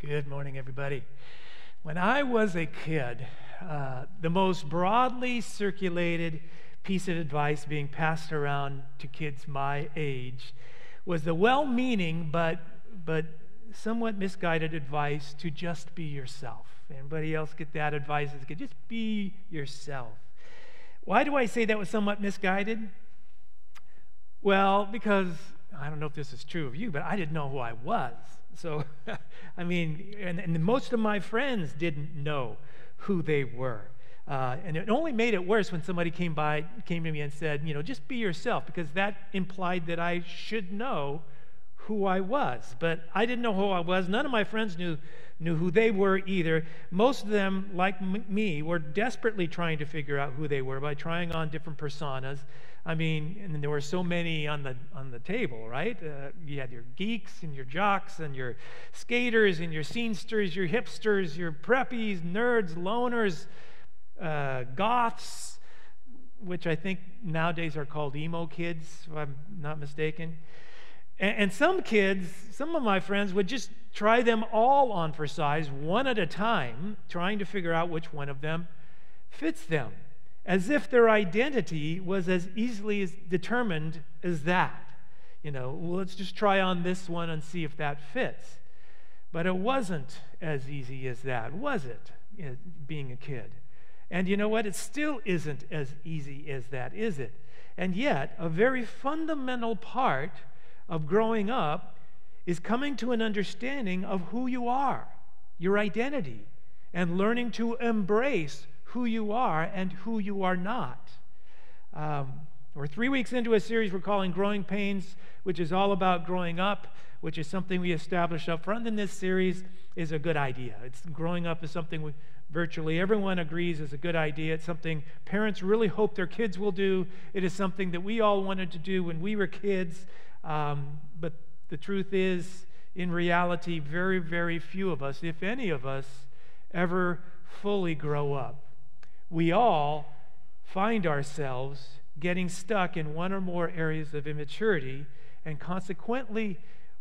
Good morning, everybody. When I was a kid, uh, the most broadly circulated piece of advice being passed around to kids my age was the well meaning but, but somewhat misguided advice to just be yourself. Anybody else get that advice? Just be yourself. Why do I say that was somewhat misguided? Well, because I don't know if this is true of you, but I didn't know who I was. So, I mean, and, and, most of my friends didn't know who they were. Uh, and it only made it worse when somebody came by, came to me and said, you know, just be yourself, because that implied that I should know who I was. But I didn't know who I was. None of my friends knew, knew who they were either. Most of them, like m- me, were desperately trying to figure out who they were by trying on different personas. I mean, and there were so many on the on the table, right? Uh, you had your geeks and your jocks and your skaters and your scenesters, your hipsters, your preppies, nerds, loners, uh, goths, which I think nowadays are called emo kids, if I'm not mistaken. And, and some kids, some of my friends would just try them all on for size, one at a time, trying to figure out which one of them fits them as if their identity was as easily as determined as that. You know, well, let's just try on this one and see if that fits. But it wasn't as easy as that, was it, being a kid? And you know what? It still isn't as easy as that, is it? And yet, a very fundamental part of growing up is coming to an understanding of who you are, your identity, and learning to embrace who you are and who you are not. Um, we're three weeks into a series we're calling Growing Pains, which is all about growing up, which is something we established up front in this series is a good idea. It's growing up is something we, virtually everyone agrees is a good idea. It's something parents really hope their kids will do. It is something that we all wanted to do when we were kids. Um, but the truth is, in reality, very, very few of us, if any of us, ever fully grow up. We all find ourselves getting stuck in one or more areas of immaturity, and consequently,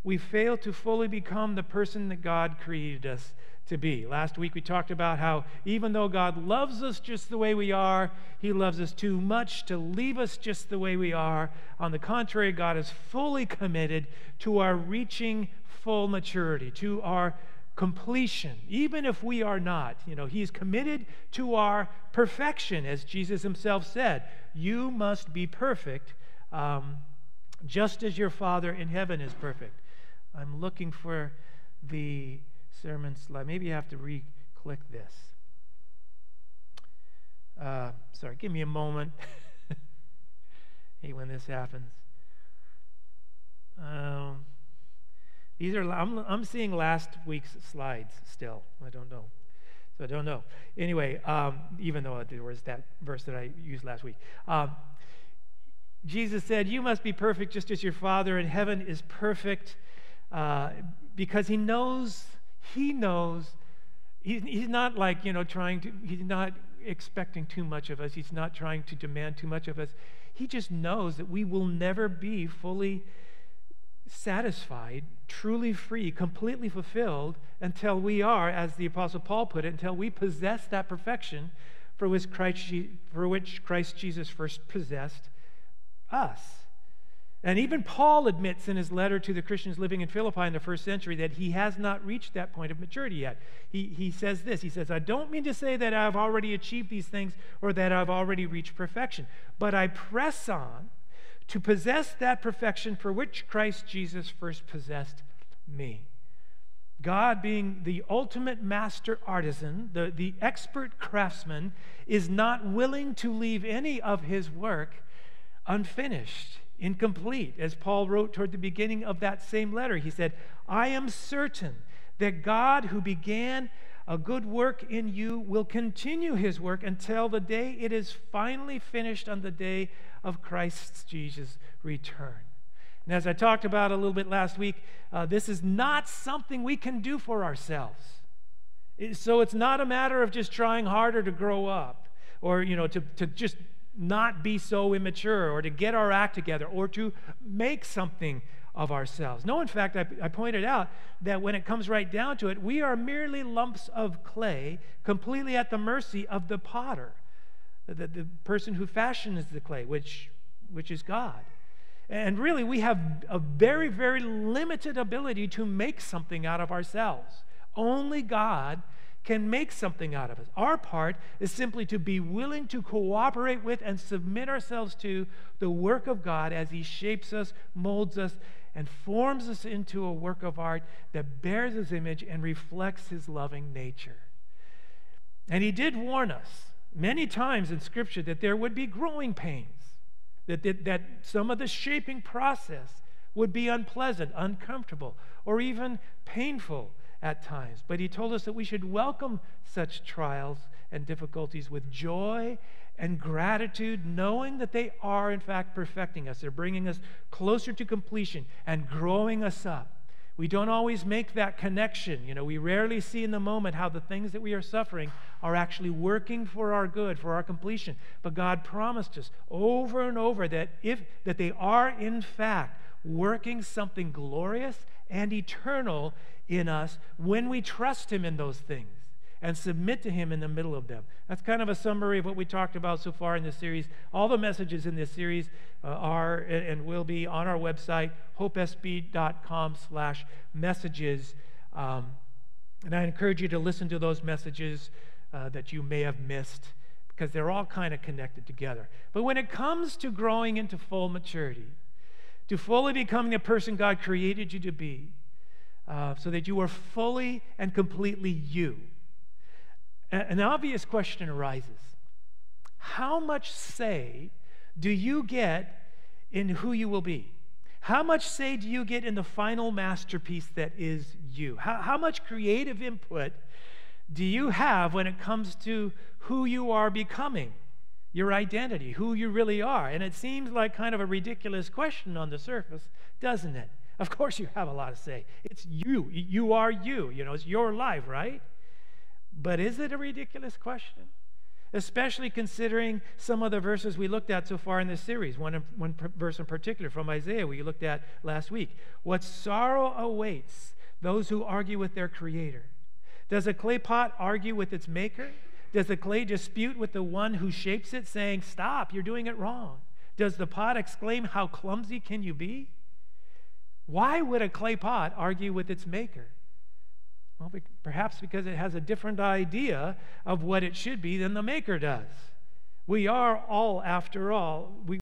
we fail to fully become the person that God created us to be. Last week we talked about how even though God loves us just the way we are, He loves us too much to leave us just the way we are. On the contrary, God is fully committed to our reaching full maturity, to our completion, even if we are not. You know, He's committed to our perfection, as Jesus Himself said. You must be perfect, um, just as your Father in heaven is perfect. I'm looking for the sermon slide. Maybe I have to re click this. Uh, sorry, give me a moment. hey, when this happens. Um, these are, I'm, I'm seeing last week's slides still. I don't know. So I don't know. Anyway, um, even though there was that verse that I used last week. Um, Jesus said, You must be perfect just as your Father in heaven is perfect uh, because he knows, he knows, he's, he's not like, you know, trying to, he's not expecting too much of us. He's not trying to demand too much of us. He just knows that we will never be fully satisfied, truly free, completely fulfilled until we are, as the Apostle Paul put it, until we possess that perfection for which Christ, for which Christ Jesus first possessed us. And even Paul admits in his letter to the Christians living in Philippi in the first century that he has not reached that point of maturity yet. He, he says this He says, I don't mean to say that I've already achieved these things or that I've already reached perfection, but I press on to possess that perfection for which Christ Jesus first possessed me. God, being the ultimate master artisan, the, the expert craftsman, is not willing to leave any of his work unfinished, incomplete. As Paul wrote toward the beginning of that same letter, he said, I am certain that God, who began a good work in you, will continue his work until the day it is finally finished on the day of Christ Jesus' return. And as I talked about a little bit last week, uh, this is not something we can do for ourselves. It, so it's not a matter of just trying harder to grow up or, you know, to, to just not be so immature or to get our act together or to make something of ourselves. No, in fact, I, I, pointed out that when it comes right down to it, we are merely lumps of clay, completely at the mercy of the potter, the, the person who fashions the clay, which, which is God. And really, we have a very, very limited ability to make something out of ourselves. Only God can make something out of us. Our part is simply to be willing to cooperate with and submit ourselves to the work of God as He shapes us, molds us, and forms us into a work of art that bears His image and reflects His loving nature. And He did warn us many times in Scripture that there would be growing pains, that, that, that some of the shaping process would be unpleasant, uncomfortable, or even painful at times. But he told us that we should welcome such trials and difficulties with joy and gratitude, knowing that they are, in fact, perfecting us. They're bringing us closer to completion and growing us up. We don't always make that connection. You know, we rarely see in the moment how the things that we are suffering are actually working for our good, for our completion. But God promised us over and over that if that they are in fact working something glorious and eternal in us when we trust Him in those things and submit to Him in the middle of them. That's kind of a summary of what we talked about so far in this series. All the messages in this series uh, are and will be on our website, hopesb.com slash messages. Um, and I encourage you to listen to those messages uh, that you may have missed because they're all kind of connected together. But when it comes to growing into full maturity, to fully becoming the person God created you to be, uh, so that you are fully and completely you. A- an obvious question arises How much say do you get in who you will be? How much say do you get in the final masterpiece that is you? How, how much creative input do you have when it comes to who you are becoming? Your identity, who you really are. And it seems like kind of a ridiculous question on the surface, doesn't it? Of course, you have a lot to say. It's you. You are you. You know, it's your life, right? But is it a ridiculous question? Especially considering some of the verses we looked at so far in this series. One, one verse in particular from Isaiah we looked at last week. What sorrow awaits those who argue with their creator. Does a clay pot argue with its maker? Does the clay dispute with the one who shapes it, saying, Stop, you're doing it wrong? Does the pot exclaim, How clumsy can you be? Why would a clay pot argue with its maker? Well, perhaps because it has a different idea of what it should be than the maker does. We are all, after all, we,